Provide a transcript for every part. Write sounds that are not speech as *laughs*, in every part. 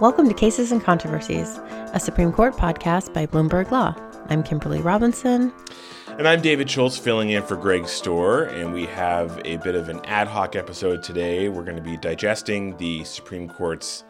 Welcome to Cases and Controversies, a Supreme Court podcast by Bloomberg Law. I'm Kimberly Robinson. And I'm David Schultz filling in for Greg Stohr, and we have a bit of an ad hoc episode today. We're going to be digesting the Supreme Court's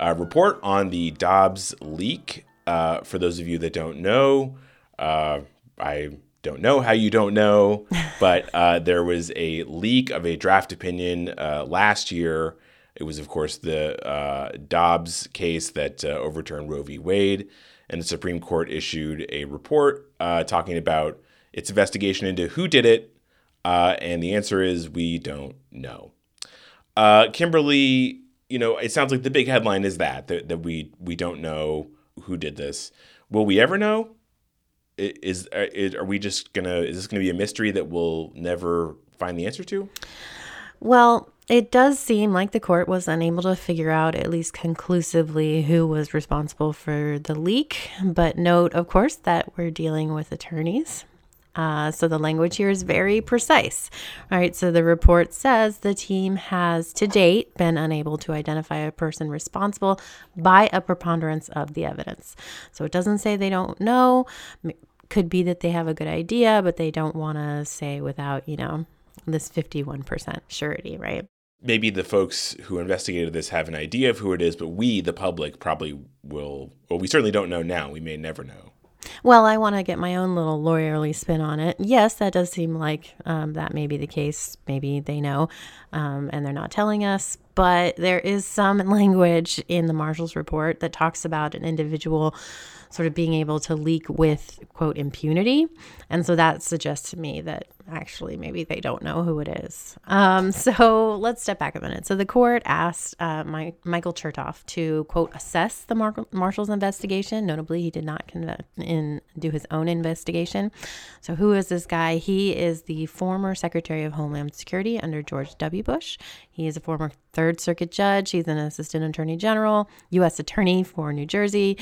uh, report on the Dobbs leak. Uh, for those of you that don't know, uh, I don't know how you don't know, *laughs* but uh, there was a leak of a draft opinion uh, last year. It was, of course, the uh, Dobbs case that uh, overturned Roe v. Wade, and the Supreme Court issued a report uh, talking about its investigation into who did it, uh, and the answer is we don't know. Kimberly, you know, it sounds like the big headline is that, that that we we don't know who did this. Will we ever know? is, uh, is are we just gonna is this gonna be a mystery that we'll never find the answer to? Well, it does seem like the court was unable to figure out, at least conclusively, who was responsible for the leak. But note, of course, that we're dealing with attorneys. Uh, so the language here is very precise. All right, so the report says the team has to date been unable to identify a person responsible by a preponderance of the evidence. So it doesn't say they don't know could be that they have a good idea, but they don't want to say without, you know, this 51% surety, right? Maybe the folks who investigated this have an idea of who it is, but we, the public, probably will. Well, we certainly don't know now. We may never know. Well, I want to get my own little lawyerly spin on it. Yes, that does seem like um, that may be the case. Maybe they know um, and they're not telling us. But there is some *laughs* language in the Marshal's report that talks about an individual sort of being able to leak with quote impunity. And so that suggests to me that actually maybe they don't know who it is. Um, *laughs* so let's step back a minute. So the court asked uh, my, Michael Chertoff to quote assess the Mar- Marshal's investigation. Notably, he did not in, do his own investigation. So who is this guy? He is the former Secretary of Homeland Security under George W. Bush. He is a former Third Circuit judge. He's an assistant attorney general, U.S. attorney for New Jersey,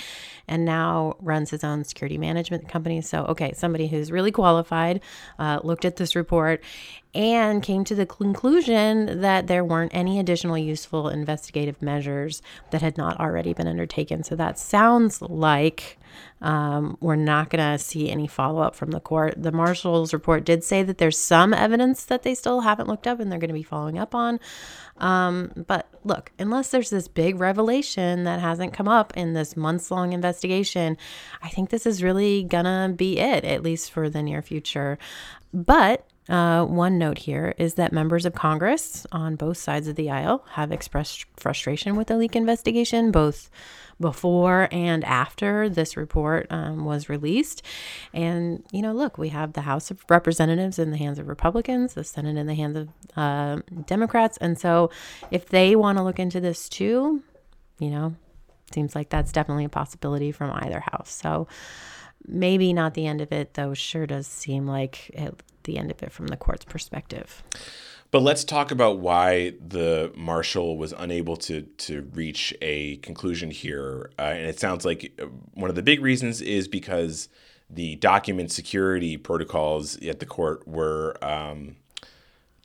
and now runs his own security management company. So, okay, somebody who's really qualified, uh, looked at this report, and came to the conclusion that there weren't any additional useful investigative measures that had not already been undertaken. So, that sounds like um, we're not going to see any follow up from the court. The marshal's report did say that there's some evidence that they still haven't looked up and they're going to be following up on. Um, but look, unless there's this big revelation that hasn't come up in this months long investigation, I think this is really going to be it, at least for the near future. But uh, one note here is that members of Congress on both sides of the aisle have expressed frustration with the leak investigation, both before and after this report um, was released. And, you know, look, we have the House of Representatives in the hands of Republicans, the Senate in the hands of uh, Democrats. And so if they want to look into this too, you know, seems like that's definitely a possibility from either house. So maybe not the end of it, though, sure does seem like it, the end of it from the court's perspective. But let's talk about why the marshal was unable to to reach a conclusion here. Uh, and it sounds like uh, one of the big reasons is because the document security protocols at the court were, um,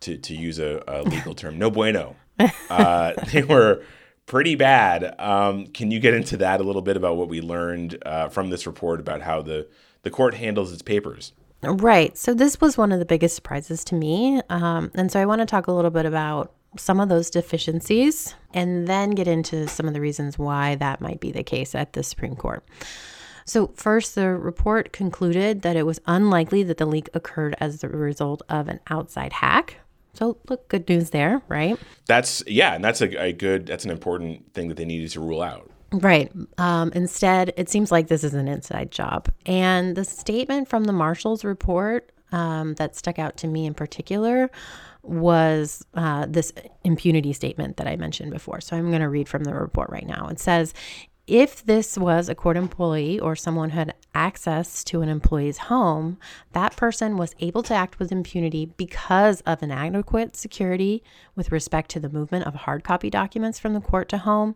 to to use a, a legal term, no bueno. *laughs* Uh, they were pretty bad. Um, can you get into that a little bit about what we learned uh, from this report about how the the court handles its papers? Right. So this was one of the biggest surprises to me. Um, and so I want to talk a little bit about some of those deficiencies and then get into some of the reasons why that might be the case at the Supreme Court. So, first, the report concluded that it was unlikely that the leak occurred as the result of an outside hack. So, look, good news there, right? That's, yeah, and that's a, a good, that's an important thing that they needed to rule out. Right. Um, instead, it seems like this is an inside job. And the statement from the Marshal's report um, that stuck out to me in particular was uh, this impunity statement that I mentioned before. So I'm going to read from the report right now. It says if this was a court employee or someone who had access to an employee's home, that person was able to act with impunity because of inadequate security with respect to the movement of hard copy documents from the court to home,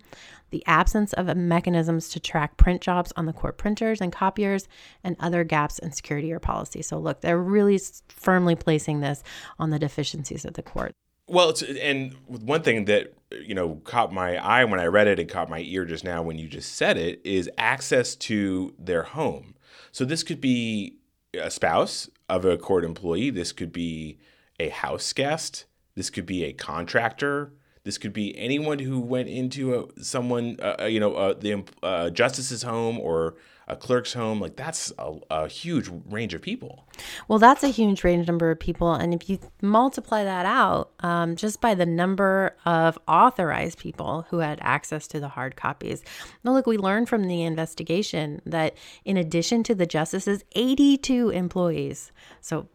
the absence of mechanisms to track print jobs on the court printers and copiers, and other gaps in security or policy. So, look, they're really firmly placing this on the deficiencies of the court. Well, and one thing that you know caught my eye when I read it and caught my ear just now when you just said it is access to their home. So this could be a spouse of a court employee. This could be a house guest. This could be a contractor. This could be anyone who went into a, someone, uh, uh you know, uh, the uh, justice's home or a clerk's home. Like that's a, a, huge range of people. Well, that's a huge range number of people. And if you multiply that out um, just by the number of authorized people who had access to the hard copies. Now, look, we learned from the investigation that in addition to the justices, 82 employees, so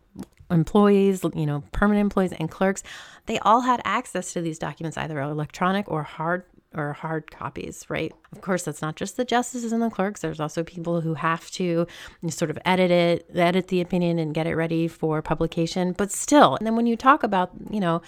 employees, you know, permanent employees and clerks, they all had access to these documents, either electronic or hard or hard copies, right? Of course, that's not just the justices and the clerks. There's also people who have to sort of edit it, edit the opinion and get it ready for publication. But still, and then when you talk about, you know,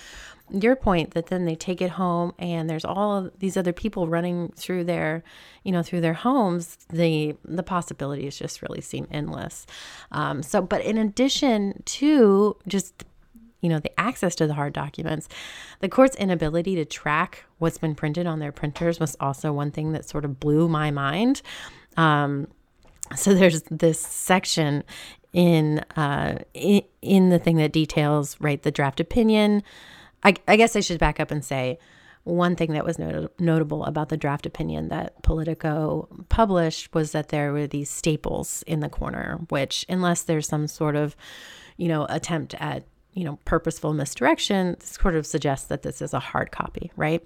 your point that then they take it home and there's all these other people running through their, you know, through their homes, the the possibilities just really seem endless. Um, so, but in addition to just you know, the access to the hard documents. The court's inability to track what's been printed on their printers was also one thing that sort of blew my mind. Um, so there's this section in, uh, in, the thing that details right the draft opinion. I, I guess I should back up and say one thing that was not- notable about the draft opinion that Politico published was that there were these staples in the corner, which, unless there's some sort of, you know, attempt at you know, purposeful misdirection sort of suggests that this is a hard copy, right?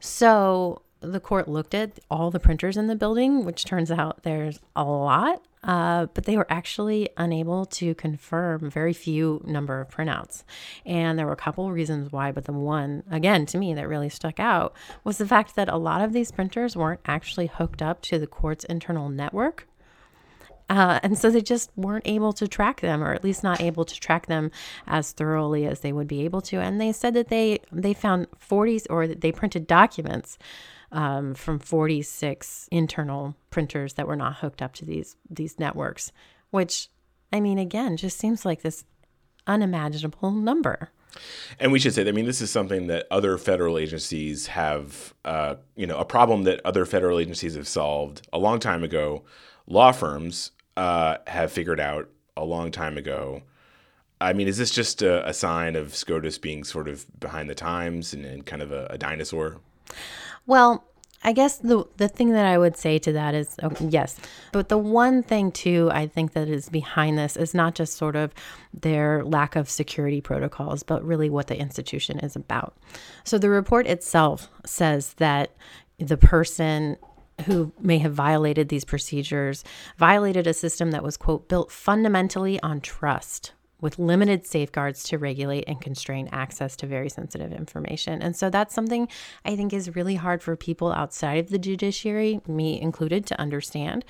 So the court looked at all the printers in the building, which turns out there's a lot, uh, but they were actually unable to confirm very few number of printouts. And there were a couple reasons why, but the one, again, to me, that really stuck out was the fact that a lot of these printers weren't actually hooked up to the court's internal network. Uh, and so they just weren't able to track them, or at least not able to track them as thoroughly as they would be able to. And they said that they they found 40s or they printed documents um, from 46 internal printers that were not hooked up to these these networks, which I mean, again, just seems like this unimaginable number. And we should say, that I mean, this is something that other federal agencies have, uh, you know, a problem that other federal agencies have solved a long time ago. Law firms uh, have figured out a long time ago. I mean, is this just a, a sign of SCOTUS being sort of behind the times and, and kind of a, a, dinosaur? Well, I guess the the thing that I would say to that is oh, yes, but the one thing too I think that is behind this is not just sort of their lack of security protocols, but really what the institution is about. So the report itself says that the person who may have violated these procedures violated a system that was, quote, built fundamentally on trust with limited safeguards to regulate and constrain access to very sensitive information. And so that's something I think is really hard for people outside of the judiciary, me included, to understand.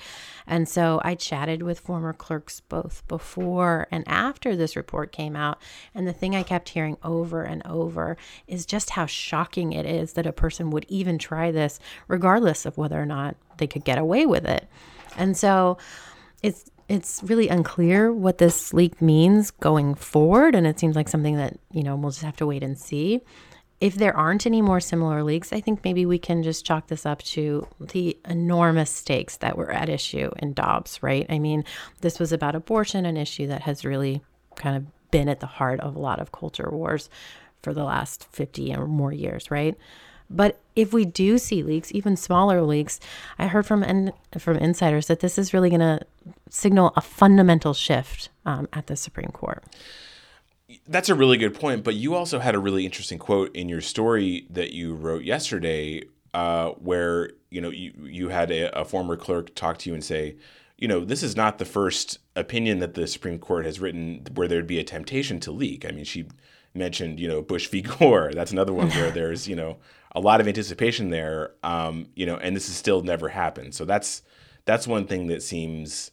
And so I chatted with former clerks both before and after this report came out. And the thing I kept hearing over and over is just how shocking it is that a person would even try this, regardless of whether or not they could get away with it. And so it's it's really unclear what this leak means going forward. And it seems like something that, you know, we'll just have to wait and see. If there aren't any more similar leaks, I think maybe we can just chalk this up to the enormous stakes that were at issue in Dobbs, right? I mean, this was about abortion, an issue that has really kind of been at the heart of a lot of culture wars for the last 50 or more years, right? But if we do see leaks, even smaller leaks, I heard from in, from insiders that this is really going to signal a fundamental shift um, at the Supreme Court. That's a really good point. But you also had a really interesting quote in your story that you wrote yesterday, uh, where you know you you had a, a former clerk talk to you and say, you know, this is not the first opinion that the Supreme Court has written where there'd be a temptation to leak. I mean, she mentioned, you know, Bush v. *laughs* Gore. That's another one where *laughs* there's, you know, a lot of anticipation there, um, you know, and this has still never happened. So that's that's one thing that seems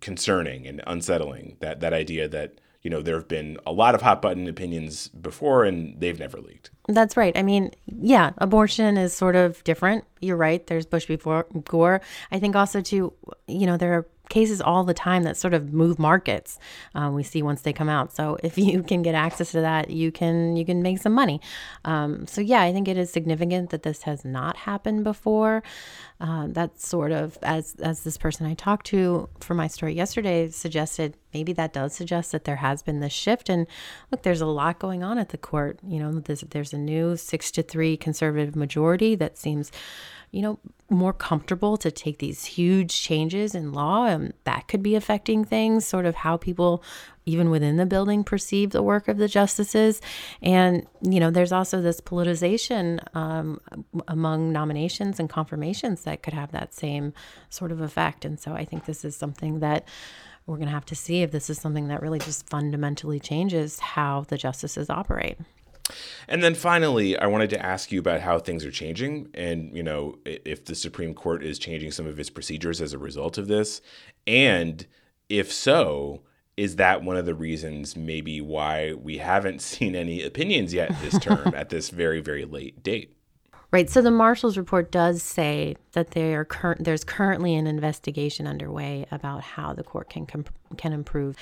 concerning and unsettling. That that idea that you know there have been a lot of hot button opinions before and they've never leaked. That's right. I mean, yeah, abortion is sort of different. You're right. There's Bush before Gore. I think also too, you know, there are cases all the time that sort of move markets. Um, we see once they come out. So *laughs* if you can get access to that, you can you can make some money. Um, so yeah, I think it is significant that this has not happened before. Uh, that's sort of as as this person I talked to for my story yesterday suggested. Maybe that does suggest that there has been this shift. And look, there's a lot going on at the court. You know, there's, there's a new six to three conservative majority that seems you know, more comfortable to take these huge changes in law. And that could be affecting things, sort of how people, even within the building, perceive the work of the justices. And, you know, there's also this politicization um, among nominations and confirmations that could have that same sort of effect. And so I think this is something that we're going to have to see if this is something that really just fundamentally changes how the justices operate. And then finally, I wanted to ask you about how things are changing and, you know, if the Supreme Court is changing some of its procedures as a result of this. And if so, is that one of the reasons maybe why we haven't *laughs* seen any opinions yet this term *laughs* at this very, very late date? Right. So the marshal's report does say that cur- there's currently an investigation underway about how the court can comp- can improve,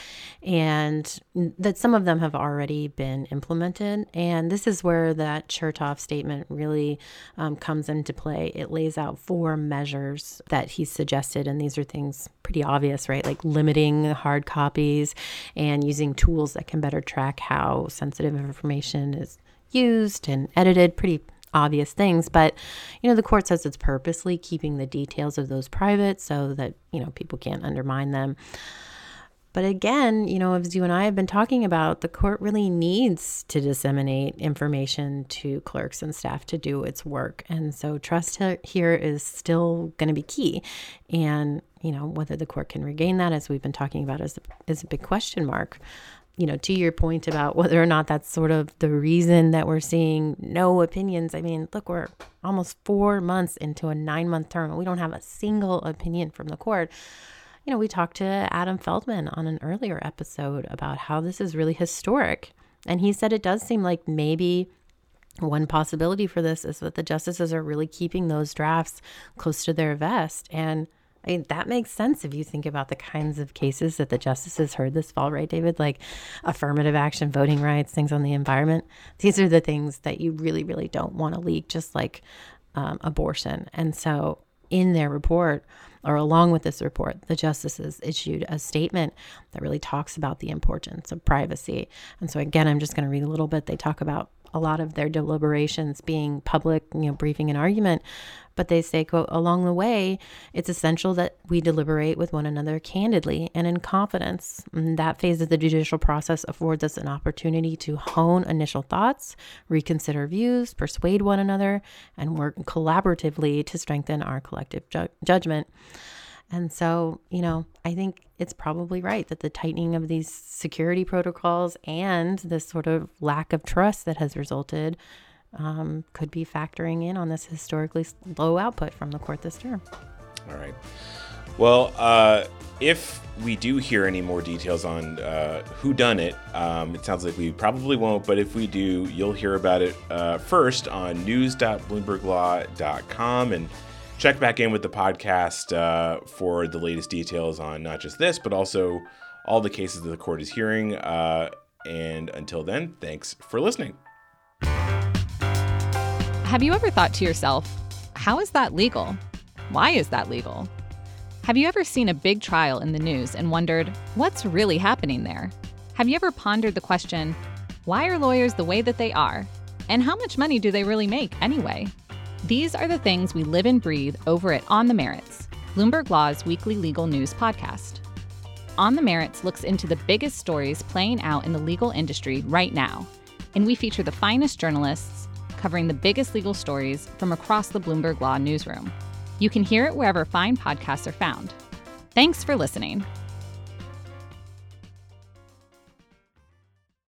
and that some of them have already been implemented. And this is where that Chertoff statement really um, comes into play. It lays out four measures that he suggested, and these are things pretty obvious, right? Like limiting hard copies and using tools that can better track how sensitive information is used and edited. Pretty obvious things but you know the court says it's purposely keeping the details of those private so that you know people can't undermine them but again, you know, as you and I have been talking about, the court really needs to disseminate information to clerks and staff to do its work. And so trust here is still going to be key. And, you know, whether the court can regain that, as we've been talking about, is, is a big question mark you know, to your point about *laughs* whether or not that's sort of the reason that we're seeing no opinions. I mean, look, we're almost four months into a nine month term and we don't have a single opinion from the court. You know, we talked to Adam Feldman on an earlier episode about how this is really historic. And he said it does seem like maybe one possibility for this is that the justices are really keeping those drafts close to their vest. And I mean, that makes sense if you think about the kinds of cases that the justices heard this fall, right, David? Like affirmative action, voting rights, things on the environment. These are the things that you really, really don't want to leak, just like um, abortion. And so, in their report, or along with this report, the justices issued a statement that really talks about the importance of privacy. And so, again, I'm just going to read a little bit. They talk about a lot of their deliberations being public, you know, briefing and argument. But they say, quote, along the way, it's essential that we deliberate with one another candidly and in confidence. And that phase of the judicial process affords us an opportunity to hone initial thoughts, reconsider views, persuade one another, and work collaboratively to strengthen our collective ju- judgment. And so, you know, I think it's probably right that the tightening of these security protocols and this sort of lack of trust that has resulted um, could be factoring in on this historically low output from the court this term. All right. Well, uh, if we do hear any more details on uh, who done it, um, it sounds like we probably won't. But if we do, you'll hear about it uh, first on news.bloomberglaw.com and check back in with the podcast uh, for the latest details on not just this, but also all the cases that the court is hearing. Uh, and until then, thanks for listening. Have you ever thought to yourself, how is that legal? Why is that legal? Have you ever seen a big trial in the news and wondered, what's really happening there? Have you ever pondered the question, why are lawyers the way that they are? And how much money do they really make anyway? These are the things we live and breathe over at On the Merits, Bloomberg Law's weekly legal news podcast. On the Merits looks into the biggest stories playing out in the legal industry right now, and we feature the finest journalists covering the biggest legal stories from across the Bloomberg Law newsroom. You can hear it wherever fine podcasts are found. Thanks for listening.